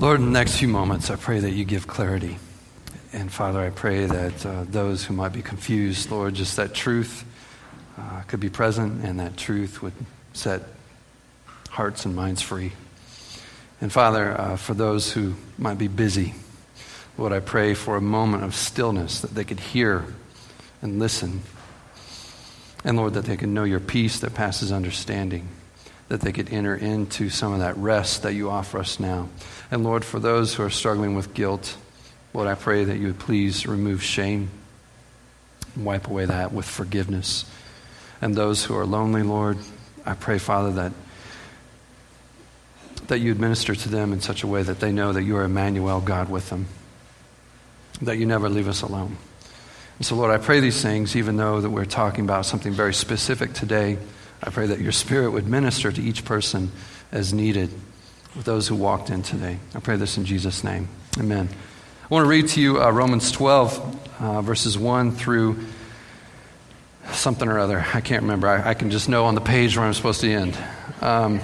Lord, in the next few moments, I pray that you give clarity. And Father, I pray that uh, those who might be confused, Lord, just that truth uh, could be present and that truth would set hearts and minds free. And Father, uh, for those who might be busy, Lord, I pray for a moment of stillness that they could hear and listen. And Lord, that they could know your peace that passes understanding, that they could enter into some of that rest that you offer us now. And Lord, for those who are struggling with guilt, Lord, I pray that you would please remove shame, and wipe away that with forgiveness. And those who are lonely, Lord, I pray, Father, that that you administer to them in such a way that they know that you are Emmanuel, God with them, that you never leave us alone. And so, Lord, I pray these things, even though that we're talking about something very specific today. I pray that your Spirit would minister to each person as needed with those who walked in today. I pray this in Jesus' name. Amen. I want to read to you uh, Romans 12, uh, verses 1 through something or other. I can't remember. I, I, can just know on the page where I'm supposed to end. Um,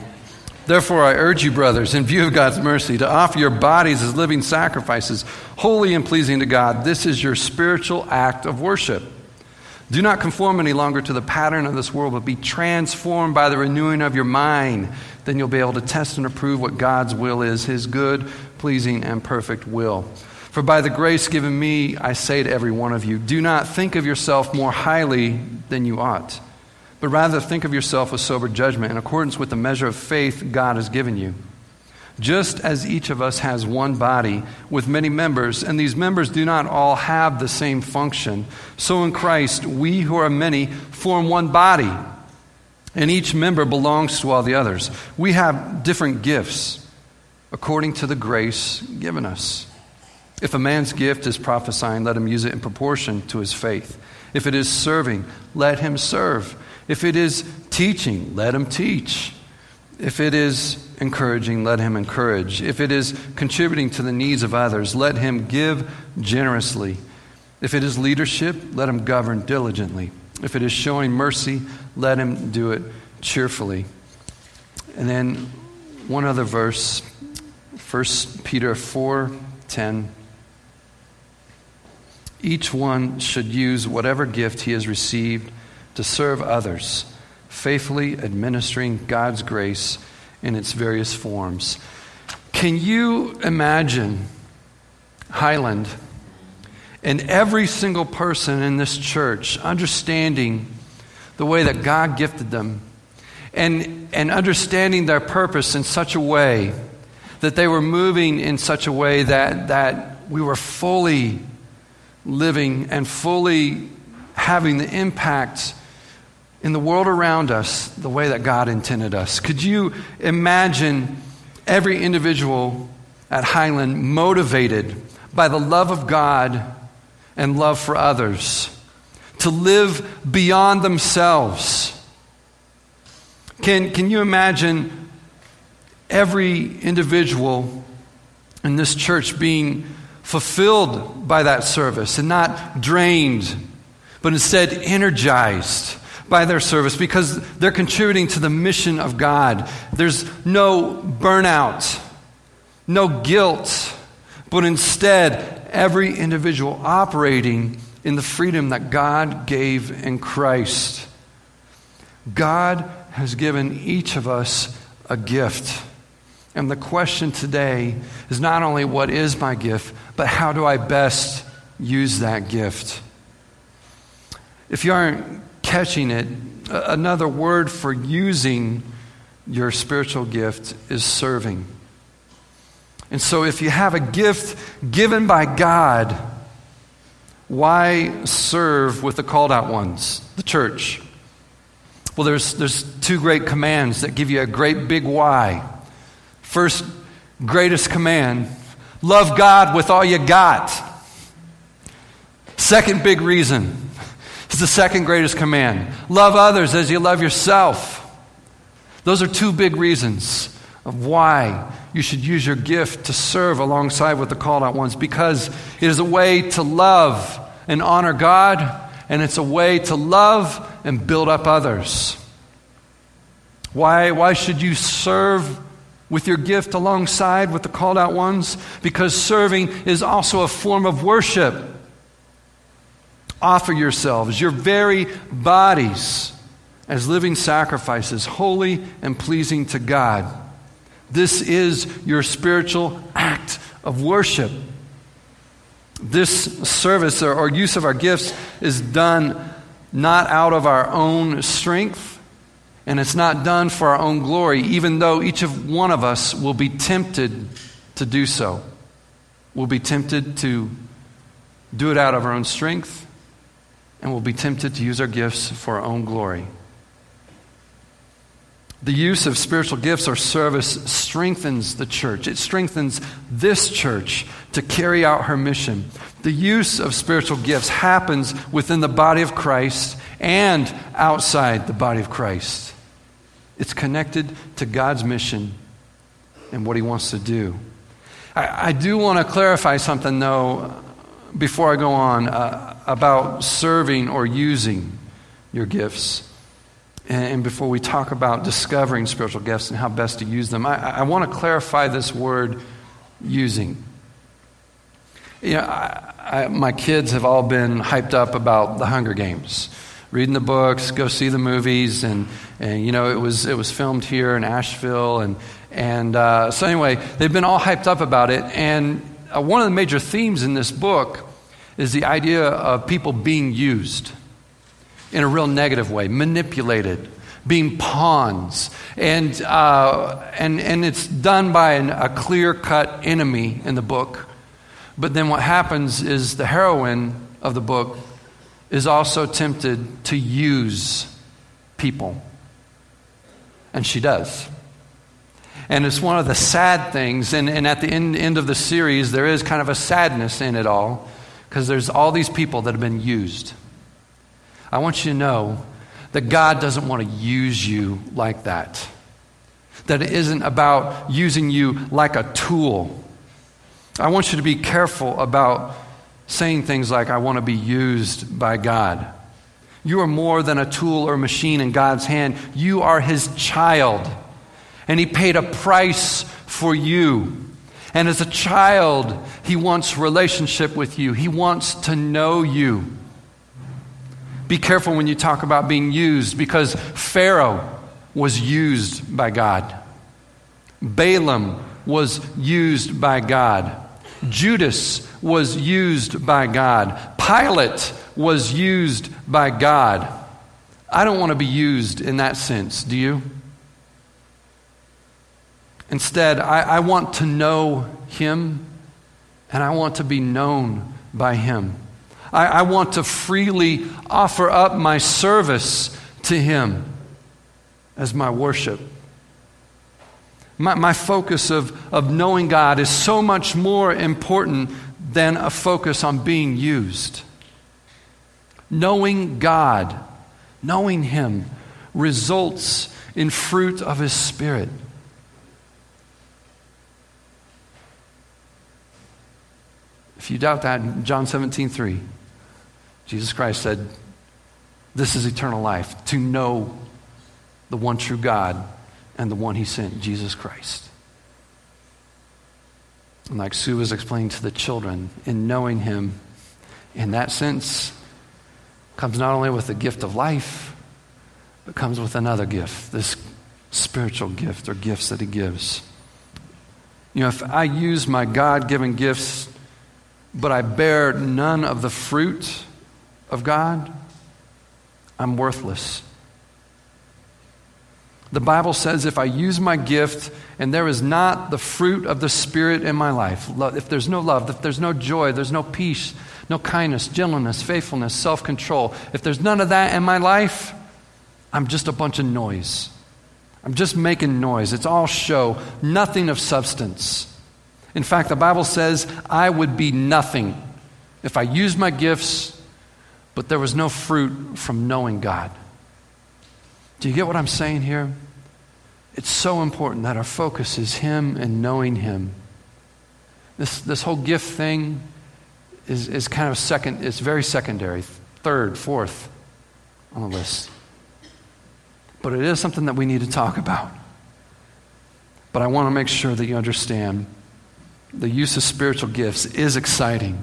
Therefore, I urge you, brothers, in view of God's mercy, to offer your bodies as living sacrifices, holy and pleasing to God. This is your spiritual act of worship. Do not conform any longer to the pattern of this world, but be transformed by the renewing of your mind. Then you'll be able to test and approve what God's will is, his good, pleasing, and perfect will. For by the grace given me, I say to every one of you, do not think of yourself more highly than you ought but rather think of yourself with sober judgment in accordance with the measure of faith God has given you. Just as each of us has one body with many members, and these members do not all have the same function, so in Christ, we who are many form one body, and each member belongs to all the others. We have different gifts according to the grace given us. If a man's gift is prophesying, let him use it in proportion to his faith. If it is serving, let him serve. If it is teaching, let him teach. If it is encouraging, let him encourage. If it is contributing to the needs of others, let him give generously. If it is leadership, let him govern diligently. If it is showing mercy, let him do it cheerfully. And then one other verse, 1 Peter 4 10. Each one should use whatever gift he has received to serve others, faithfully administering God's grace in its various forms. Can you imagine Highland and every single person in this church understanding the way that God gifted them and, and understanding their purpose in such a way that they were moving in such a way that, that we were fully living and fully having the impact in the world around us the way that God intended us. Could you imagine every individual at Highland motivated by the love of God and love for others to live beyond themselves? Can, can you imagine every individual in this church being fulfilled by that service and not drained, but instead energized? By their service because they're contributing to the mission of God. There's no burnout, no guilt, but instead, every individual operating in the freedom that God gave in Christ. God has given each of us a gift. And the question today is not only what is my gift, but how do I best use that gift? If you aren't catching it. Another word for using your spiritual gift is serving. And so, if you have a gift given by God, why serve with the called out ones, the church? Well, there's, there's two great commands that give you a great big why. First, greatest command love God with all you got. Second big reason it's the second greatest command. Love others as you love yourself. Those are two big reasons of why you should use your gift to serve alongside with the called out ones because it is a way to love and honor God, and it's a way to love and build up others. Why, why should you serve with your gift alongside with the called out ones? Because serving is also a form of worship. Offer yourselves, your very bodies, as living sacrifices, holy and pleasing to God. This is your spiritual act of worship. This service or, or use of our gifts is done not out of our own strength, and it's not done for our own glory, even though each of one of us will be tempted to do so. We'll be tempted to do it out of our own strength, and we'll be tempted to use our gifts for our own glory. The use of spiritual gifts or service strengthens the church. It strengthens this church to carry out her mission. The use of spiritual gifts happens within the body of Christ and outside the body of Christ. It's connected to God's mission and what He wants to do. I, I do want to clarify something, though, before I go on, uh, about serving or using your gifts. And before we talk about discovering spiritual gifts and how best to use them, I, I want to clarify this word using. You know, I, I, my kids have all been hyped up about the Hunger Games, reading the books, go see the movies, and, and you know, it was, it was filmed here in Asheville. And, and uh, so, anyway, they've been all hyped up about it. And uh, one of the major themes in this book is the idea of people being used in a real negative way, manipulated, being pawns. And, uh, and, and it's done by an, a clear cut enemy in the book. But then what happens is the heroine of the book is also tempted to use people. And she does. And it's one of the sad things. And, and at the end, end of the series, there is kind of a sadness in it all because there's all these people that have been used. I want you to know that God doesn't want to use you like that. That it isn't about using you like a tool. I want you to be careful about saying things like, I want to be used by God. You are more than a tool or machine in God's hand. You are His child. And He paid a price for you. And as a child, He wants relationship with you, He wants to know you. Be careful when you talk about being used because Pharaoh was used by God. Balaam was used by God. Judas was used by God. Pilate was used by God. I don't want to be used in that sense, do you? Instead, I, I want to know Him and I want to be known by Him. I, I want to freely offer up my service to Him as my worship. My, my focus of, of knowing God is so much more important than a focus on being used. Knowing God, knowing Him, results in fruit of His Spirit. If you doubt that, John 17, 3. Jesus Christ said, This is eternal life, to know the one true God and the one he sent, Jesus Christ. And like Sue was explaining to the children, in knowing him, in that sense, comes not only with the gift of life, but comes with another gift, this spiritual gift or gifts that he gives. You know, if I use my God given gifts, but I bear none of the fruit of God, I'm worthless. The Bible says if I use my gift and there is not the fruit of the Spirit in my life, if there's no love, if there's no joy, there's no peace, no kindness, gentleness, faithfulness, self control, if there's none of that in my life, I'm just a bunch of noise. I'm just making noise. It's all show, nothing of substance. In fact, the Bible says I would be nothing if I used my gifts but there was no fruit from knowing God. Do you get what I'm saying here? It's so important that our focus is Him and knowing Him. This, this whole gift thing is, is kind of second, it's very secondary, third, fourth on the list. But it is something that we need to talk about. But I want to make sure that you understand the use of spiritual gifts is exciting.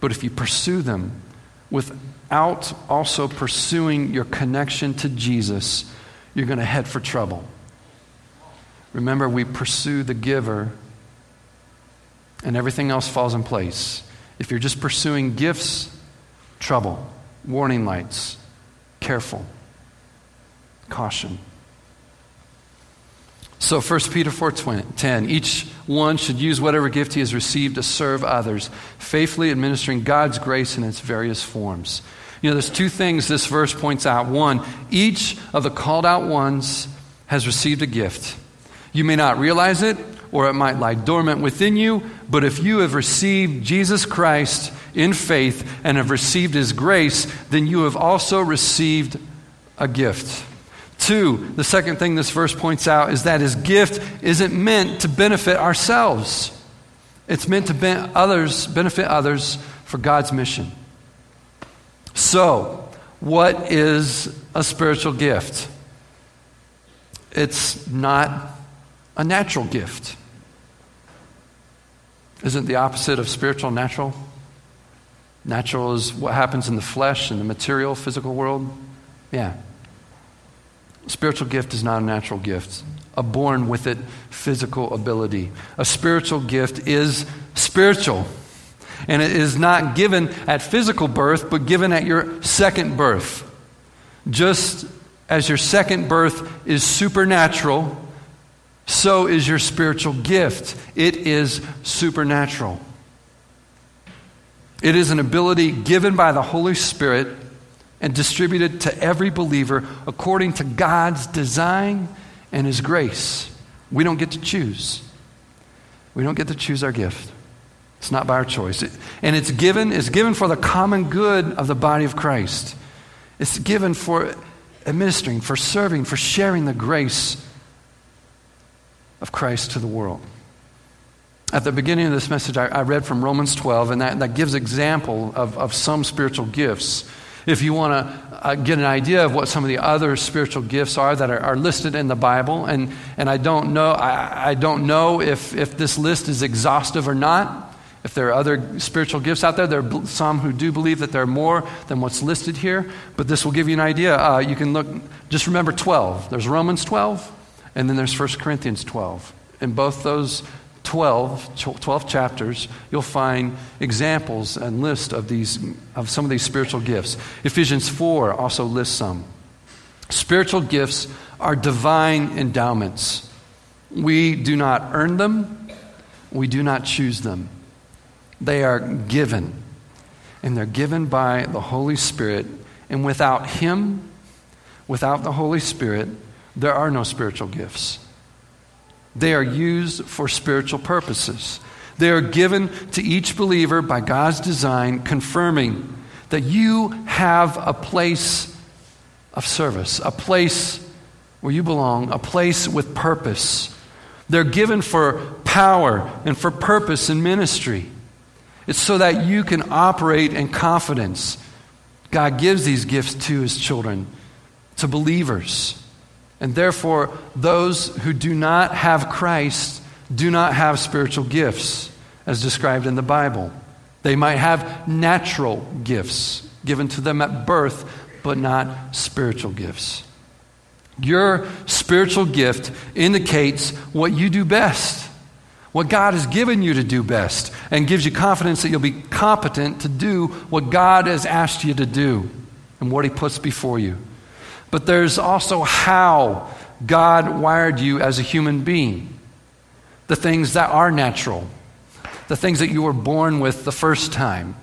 But if you pursue them without also pursuing your connection to Jesus, you're going to head for trouble. Remember, we pursue the giver, and everything else falls in place. If you're just pursuing gifts, trouble, warning lights, careful, caution. So 1 Peter 4:10 each one should use whatever gift he has received to serve others, faithfully administering God's grace in its various forms. You know, there's two things this verse points out. One, each of the called out ones has received a gift. You may not realize it, or it might lie dormant within you, but if you have received Jesus Christ in faith and have received his grace, then you have also received a gift. Two, the second thing this verse points out is that his gift isn't meant to benefit ourselves. It's meant to ben- others, benefit others for God's mission. So, what is a spiritual gift? It's not a natural gift. Isn't the opposite of spiritual natural? Natural is what happens in the flesh, in the material, physical world. Yeah. Spiritual gift is not a natural gift, a born with it physical ability. A spiritual gift is spiritual. And it is not given at physical birth, but given at your second birth. Just as your second birth is supernatural, so is your spiritual gift. It is supernatural. It is an ability given by the Holy Spirit and distributed to every believer according to God's design and His grace. We don't get to choose. We don't get to choose our gift. It's not by our choice. It, and it's given, it's given for the common good of the body of Christ. It's given for administering, for serving, for sharing the grace of Christ to the world. At the beginning of this message, I, I read from Romans 12, and that, that gives example of, of some spiritual gifts. If you want to uh, get an idea of what some of the other spiritual gifts are that are, are listed in the Bible, and, and I don't know, I, I don't know if, if this list is exhaustive or not. If there are other spiritual gifts out there, there are some who do believe that there are more than what's listed here, but this will give you an idea. Uh, you can look, just remember 12. There's Romans 12, and then there's 1 Corinthians 12. In both those 12, 12 chapters, you'll find examples and lists of, these, of some of these spiritual gifts. Ephesians 4 also lists some. Spiritual gifts are divine endowments. We do not earn them, we do not choose them. They are given, and they're given by the Holy Spirit. And without Him, without the Holy Spirit, there are no spiritual gifts. They are used for spiritual purposes. They are given to each believer by God's design, confirming that you have a place of service, a place where you belong, a place with purpose. They're given for power and for purpose in ministry. It's so that you can operate in confidence. God gives these gifts to his children, to believers. And therefore, those who do not have Christ do not have spiritual gifts, as described in the Bible. They might have natural gifts given to them at birth, but not spiritual gifts. Your spiritual gift indicates what you do best, what God has given you to do best, and gives you confidence that you'll be competent to do what God has asked you to do and what He puts before you. But there's also how God wired you as a human being. The things that are natural, the things that you were born with the first time.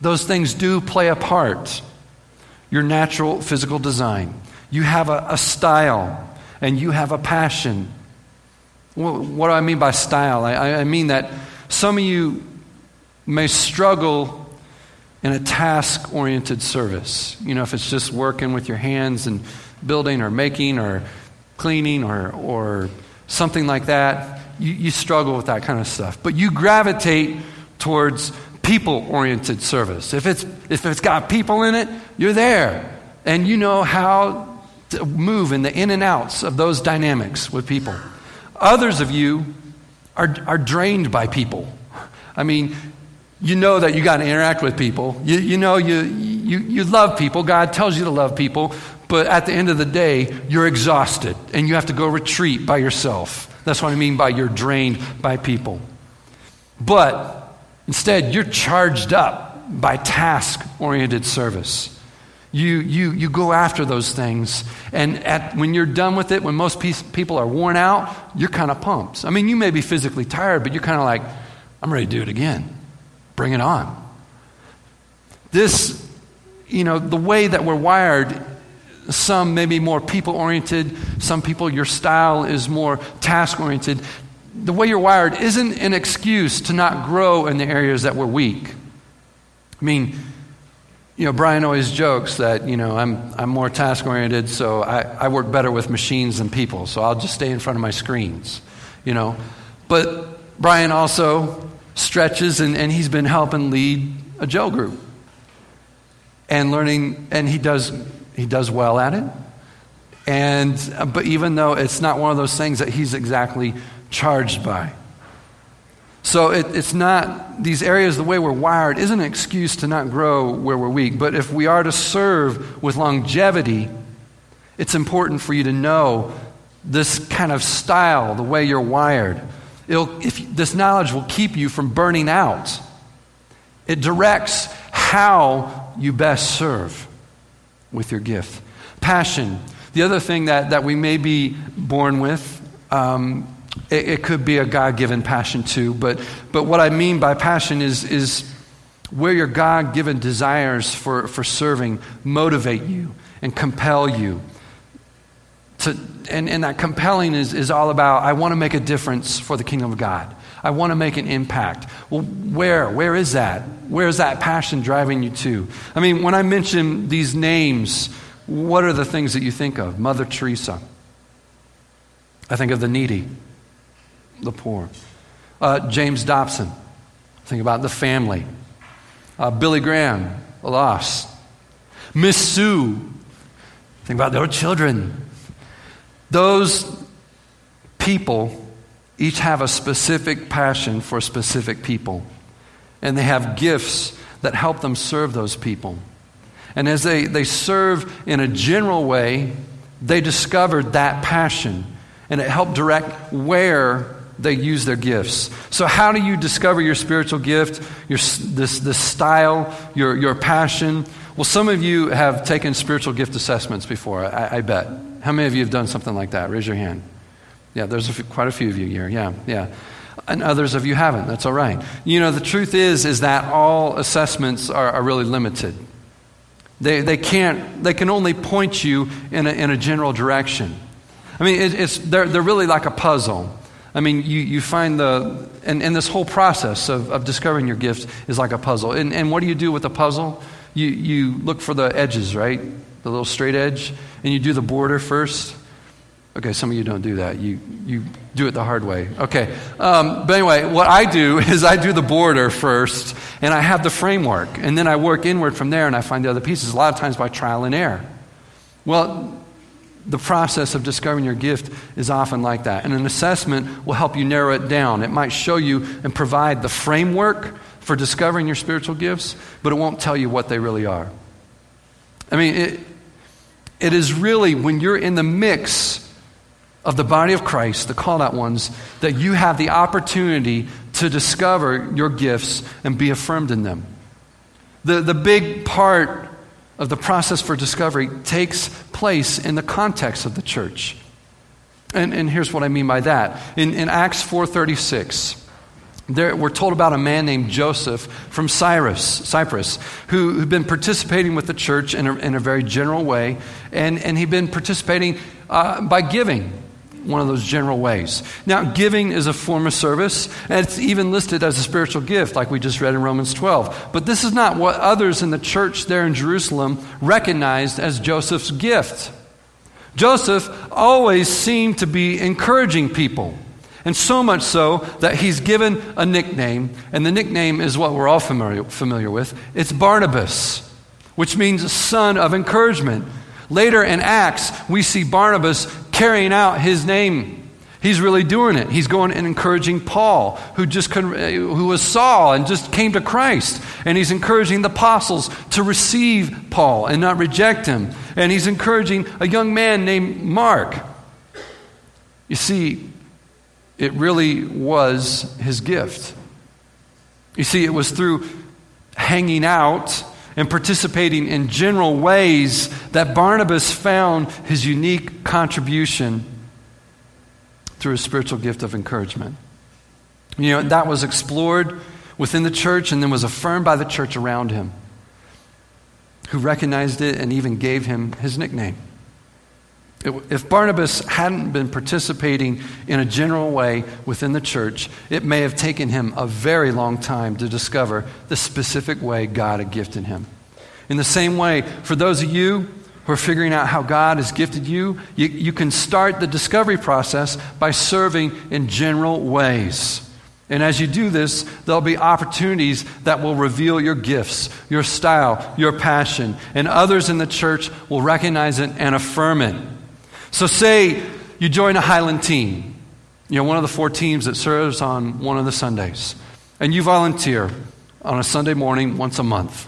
Those things do play a part. Your natural physical design. You have a, a style and you have a passion. What, what do I mean by style? I, I mean that some of you may struggle in a task oriented service. You know, if it's just working with your hands and building or making or cleaning or, or something like that, you, you struggle with that kind of stuff. But you gravitate towards people oriented service. If it's, if it's got people in it, you're there. And you know how to move in the in and outs of those dynamics with people. Others of you are, are drained by people. I mean, you know that you got to interact with people. You, you know you, you, you love people. God tells you to love people. But at the end of the day, you're exhausted and you have to go retreat by yourself. That's what I mean by you're drained by people. But instead, you're charged up by task oriented service. You, you, you go after those things. And at, when you're done with it, when most people are worn out, you're kind of pumped. I mean, you may be physically tired, but you're kind of like, I'm ready to do it again. Bring it on. This, you know, the way that we're wired, some may be more people oriented, some people, your style is more task oriented. The way you're wired isn't an excuse to not grow in the areas that we're weak. I mean, you know, Brian always jokes that, you know, I'm, I'm more task oriented, so I, I work better with machines than people, so I'll just stay in front of my screens, you know. But Brian also stretches, and, and he's been helping lead a Joe group and learning, and he does, he does well at it. And, uh, but even though it's not one of those things that he's exactly charged by. So it, it's not, these areas, the way we're wired, isn't an excuse to not grow where we're weak. But if we are to serve with longevity, it's important for you to know this kind of style, the way you're wired. It'll, if, this knowledge will keep you from burning out. It directs how you best serve with your gift. Passion. The other thing that, that we may be born with, um, it, it, could be a God given passion too, but, but what I mean by passion is, is where your God given desires for, for serving motivate you and compel you and, and that compelling is, is all about I want to make a difference for the kingdom of God. I want to make an impact. Well, where? Where is that? Where is that passion driving you to? I mean, when I mention these names, what are the things that you think of? Mother Teresa. I think of the needy, the poor. Uh, James Dobson. Think about the family. Uh, Billy Graham, lost. Miss Sue. Think about their children, those people each have a specific passion for specific people, and they have gifts that help them serve those people. And as they, they serve in a general way, they discovered that passion, and it helped direct where they use their gifts. So, how do you discover your spiritual gift, your, this, this style, your, your passion? Well, some of you have taken spiritual gift assessments before, I, I bet. How many of you have done something like that? Raise your hand. Yeah, there's a few, quite a few of you here. Yeah, yeah. And others of you haven't. That's all right. You know, the truth is, is that all assessments are, are really limited. They, they can't, they can only point you in a, in a general direction. I mean, it, it's, they're, they're really like a puzzle. I mean, you, you find the, and, and this whole process of, of discovering your gifts is like a puzzle. And, and what do you do with a puzzle? You, you look for the edges, right? The little straight edge, and you do the border first. Okay, some of you don't do that. You, you do it the hard way. Okay. Um, but anyway, what I do is I do the border first, and I have the framework, and then I work inward from there, and I find the other pieces, a lot of times by trial and error. Well, the process of discovering your gift is often like that. And an assessment will help you narrow it down. It might show you and provide the framework for discovering your spiritual gifts, but it won't tell you what they really are. I mean, it, it is really when you're in the mix of the body of Christ, the called out ones, that you have the opportunity to discover your gifts and be affirmed in them. The, the big part of the process for discovery takes place in the context of the church. And, and here's what I mean by that. In, in Acts 436, there, we're told about a man named Joseph from Cyrus, Cyprus, who had been participating with the church in a, in a very general way, and, and he'd been participating uh, by giving, one of those general ways. Now, giving is a form of service, and it's even listed as a spiritual gift, like we just read in Romans 12. But this is not what others in the church there in Jerusalem recognized as Joseph's gift. Joseph always seemed to be encouraging people. And so much so that he's given a nickname, and the nickname is what we're all familiar, familiar with. It's Barnabas, which means son of encouragement. Later in Acts, we see Barnabas carrying out his name. He's really doing it. He's going and encouraging Paul, who just who was Saul and just came to Christ, and he's encouraging the apostles to receive Paul and not reject him. And he's encouraging a young man named Mark. You see, it really was his gift. You see, it was through hanging out and participating in general ways that Barnabas found his unique contribution through a spiritual gift of encouragement. You know, that was explored within the church and then was affirmed by the church around him, who recognized it and even gave him his nickname. If Barnabas hadn't been participating in a general way within the church, it may have taken him a very long time to discover the specific way God had gifted him. In the same way, for those of you who are figuring out how God has gifted you, you, you can start the discovery process by serving in general ways. And as you do this, there'll be opportunities that will reveal your gifts, your style, your passion, and others in the church will recognize it and affirm it. So, say you join a Highland team, you know, one of the four teams that serves on one of the Sundays, and you volunteer on a Sunday morning once a month.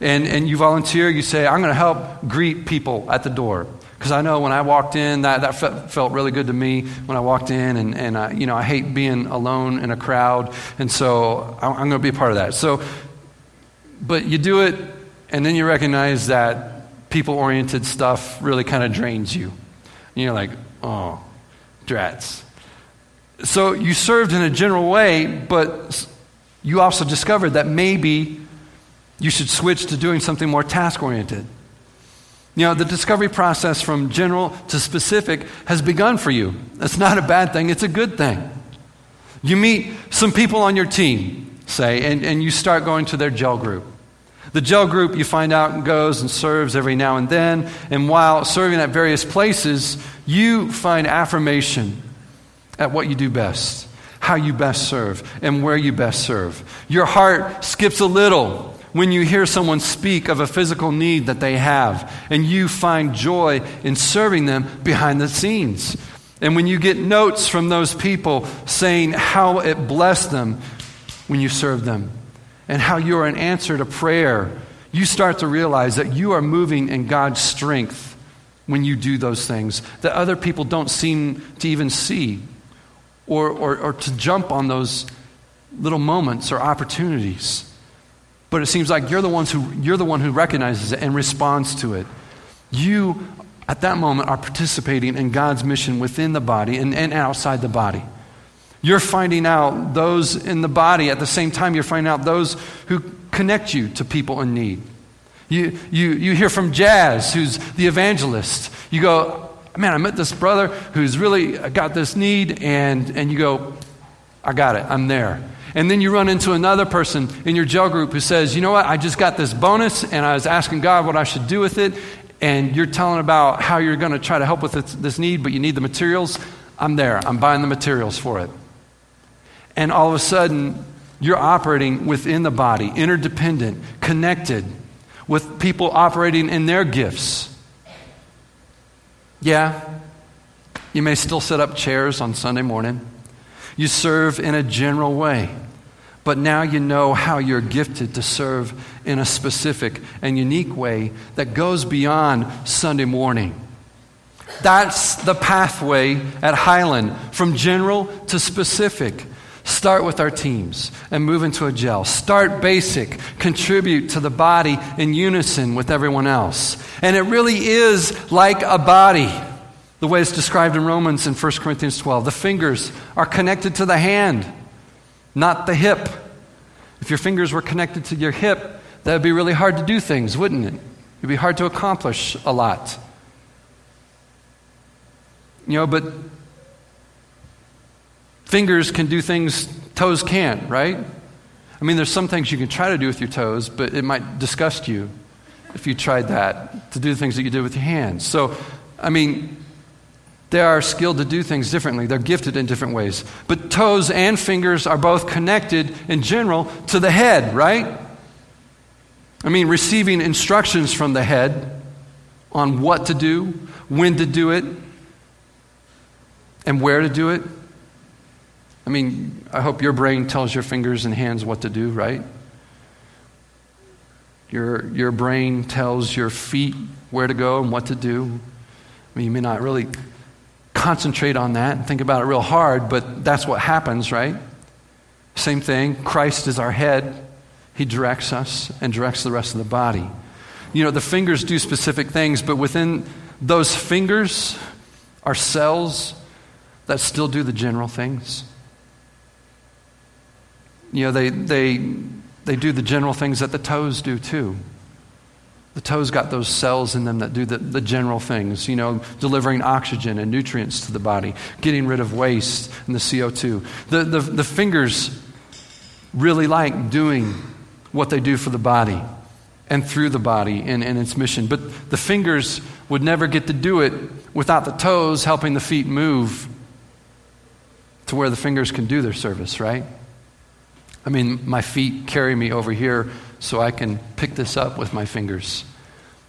And, and you volunteer, you say, I'm going to help greet people at the door. Because I know when I walked in, that, that felt really good to me when I walked in. And, and I, you know, I hate being alone in a crowd. And so I'm, I'm going to be a part of that. So, but you do it, and then you recognize that people oriented stuff really kind of drains you. And you're like, oh, drats. So you served in a general way, but you also discovered that maybe you should switch to doing something more task oriented. You know, the discovery process from general to specific has begun for you. That's not a bad thing, it's a good thing. You meet some people on your team, say, and, and you start going to their gel group. The gel group, you find out, goes and serves every now and then. And while serving at various places, you find affirmation at what you do best, how you best serve, and where you best serve. Your heart skips a little when you hear someone speak of a physical need that they have, and you find joy in serving them behind the scenes. And when you get notes from those people saying how it blessed them when you served them and how you are an answer to prayer, you start to realize that you are moving in God's strength when you do those things that other people don't seem to even see or, or, or to jump on those little moments or opportunities. But it seems like you're the, ones who, you're the one who recognizes it and responds to it. You, at that moment, are participating in God's mission within the body and, and outside the body. You're finding out those in the body at the same time you're finding out those who connect you to people in need. You, you, you hear from Jazz, who's the evangelist. You go, man, I met this brother who's really got this need, and, and you go, I got it, I'm there. And then you run into another person in your gel group who says, you know what, I just got this bonus, and I was asking God what I should do with it, and you're telling about how you're going to try to help with this, this need, but you need the materials. I'm there, I'm buying the materials for it and all of a sudden you're operating within the body, interdependent, connected with people operating in their gifts. Yeah, you may still set up chairs on Sunday morning. You serve in a general way, but now you know how you're gifted to serve in a specific and unique way that goes beyond Sunday morning. That's the pathway at Highland from general to specific. Start with our teams and move into a gel. Start basic, contribute to the body in unison with everyone else. And it really is like a body, the way it's described in Romans and 1 Corinthians 12. The fingers are connected to the hand, not the hip. If your fingers were connected to your hip, that would be really hard to do things, wouldn't it? It'd be hard to accomplish a lot. You know, but Fingers can do things toes can't, right? I mean, there's some things you can try to do with your toes, but it might disgust you if you tried that to do the things that you do with your hands. So, I mean, they are skilled to do things differently. They're gifted in different ways. But toes and fingers are both connected in general to the head, right? I mean, receiving instructions from the head on what to do, when to do it, and where to do it. I mean, I hope your brain tells your fingers and hands what to do, right? Your, your brain tells your feet where to go and what to do. I mean, you may not really concentrate on that and think about it real hard, but that's what happens, right? Same thing. Christ is our head. He directs us and directs the rest of the body. You know, the fingers do specific things, but within those fingers are cells that still do the general things. You know, they, they, they do the general things that the toes do too. The toes got those cells in them that do the, the general things, you know, delivering oxygen and nutrients to the body, getting rid of waste and the CO2. The, the, the fingers really like doing what they do for the body and through the body and, and its mission. But the fingers would never get to do it without the toes helping the feet move to where the fingers can do their service, right? I mean, my feet carry me over here so I can pick this up with my fingers.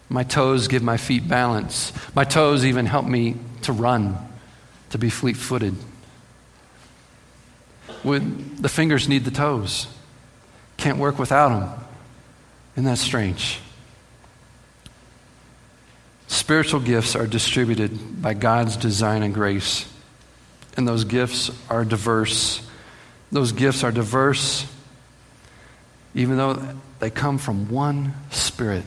My toes give my feet balance. My toes even help me to run, to be fleet footed. The fingers need the toes. Can't work without them. Isn't that strange? Spiritual gifts are distributed by God's design and grace, and those gifts are diverse. Those gifts are diverse even though they come from one Spirit.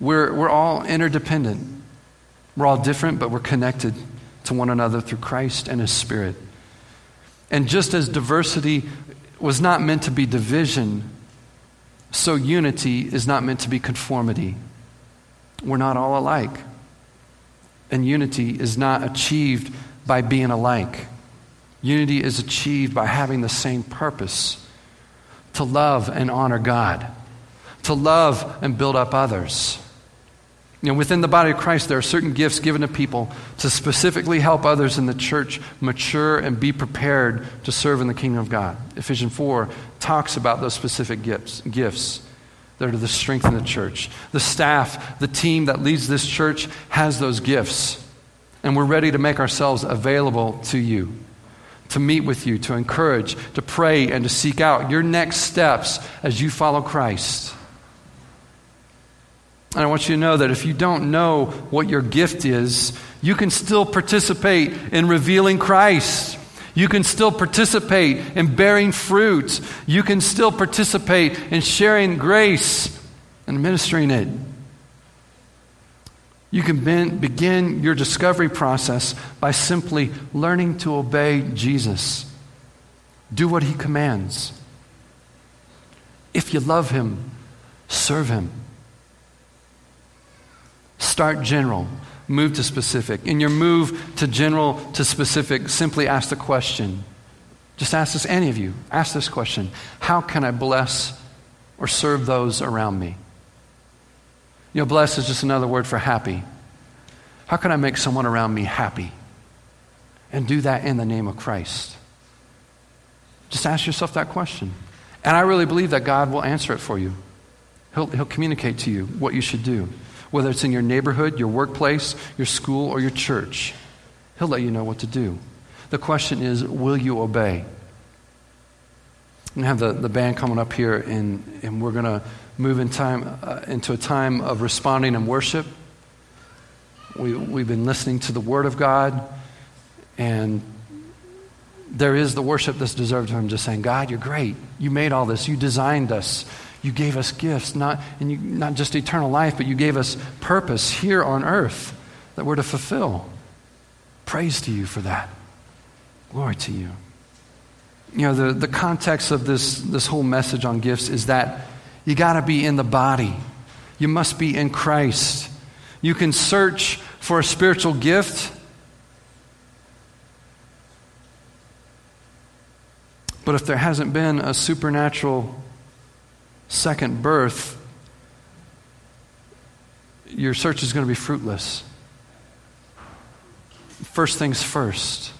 We're, we're all interdependent. We're all different, but we're connected to one another through Christ and His Spirit. And just as diversity was not meant to be division, so unity is not meant to be conformity. We're not all alike. And unity is not achieved by being alike. Unity is achieved by having the same purpose to love and honor God, to love and build up others. You know, within the body of Christ, there are certain gifts given to people to specifically help others in the church mature and be prepared to serve in the kingdom of God. Ephesians 4 talks about those specific gifts, gifts that are to the strength in the church. The staff, the team that leads this church has those gifts. And we're ready to make ourselves available to you to meet with you, to encourage, to pray, and to seek out your next steps as you follow Christ. And I want you to know that if you don't know what your gift is, you can still participate in revealing Christ. You can still participate in bearing fruit. You can still participate in sharing grace and ministering it. You can begin your discovery process by simply learning to obey Jesus. Do what he commands. If you love him, serve him. Start general, move to specific. In your move to general to specific, simply ask the question. Just ask this, any of you, ask this question How can I bless or serve those around me? You know, blessed is just another word for happy. How can I make someone around me happy? And do that in the name of Christ. Just ask yourself that question. And I really believe that God will answer it for you. He'll, he'll communicate to you what you should do, whether it's in your neighborhood, your workplace, your school, or your church. He'll let you know what to do. The question is will you obey? I'm going to have the, the band coming up here, and, and we're going to move in time, uh, into a time of responding and worship. We, we've been listening to the Word of God, and there is the worship that's deserved of Him, just saying, God, you're great. You made all this. You designed us. You gave us gifts, not, and you, not just eternal life, but you gave us purpose here on earth that we're to fulfill. Praise to you for that. Glory to you. You know, the, the context of this, this whole message on gifts is that you got to be in the body. You must be in Christ. You can search for a spiritual gift. But if there hasn't been a supernatural second birth, your search is going to be fruitless. First things first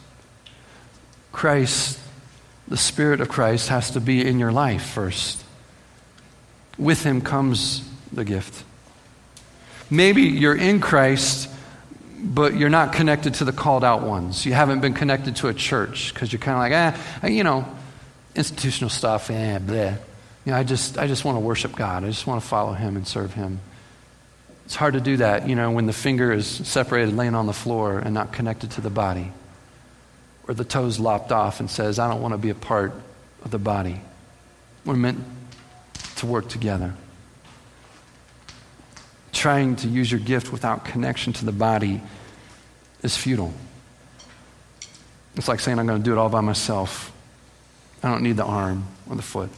Christ, the Spirit of Christ, has to be in your life first. With Him comes the gift. Maybe you're in Christ, but you're not connected to the called out ones. You haven't been connected to a church because you're kind of like, eh, you know, institutional stuff, eh, bleh. You know, I just, I just want to worship God. I just want to follow Him and serve Him. It's hard to do that, you know, when the finger is separated, laying on the floor, and not connected to the body. Or the toes lopped off and says, I don't want to be a part of the body. We're meant to work together. Trying to use your gift without connection to the body is futile. It's like saying, I'm going to do it all by myself. I don't need the arm or the foot.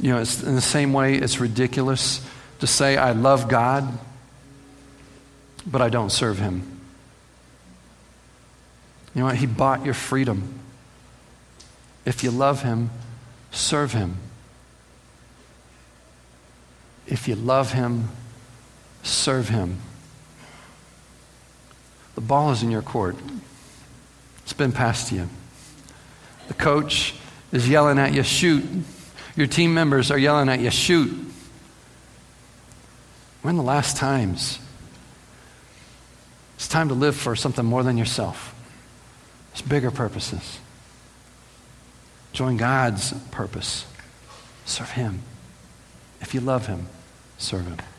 You know, it's in the same way, it's ridiculous to say, I love God, but I don't serve Him. You know what? He bought your freedom. If you love Him, serve Him. If you love Him, serve Him. The ball is in your court. It's been passed to you. The coach is yelling at you, shoot. Your team members are yelling at you, shoot. When the last times? It's time to live for something more than yourself. It's bigger purposes. Join God's purpose. Serve Him. If you love Him, serve Him.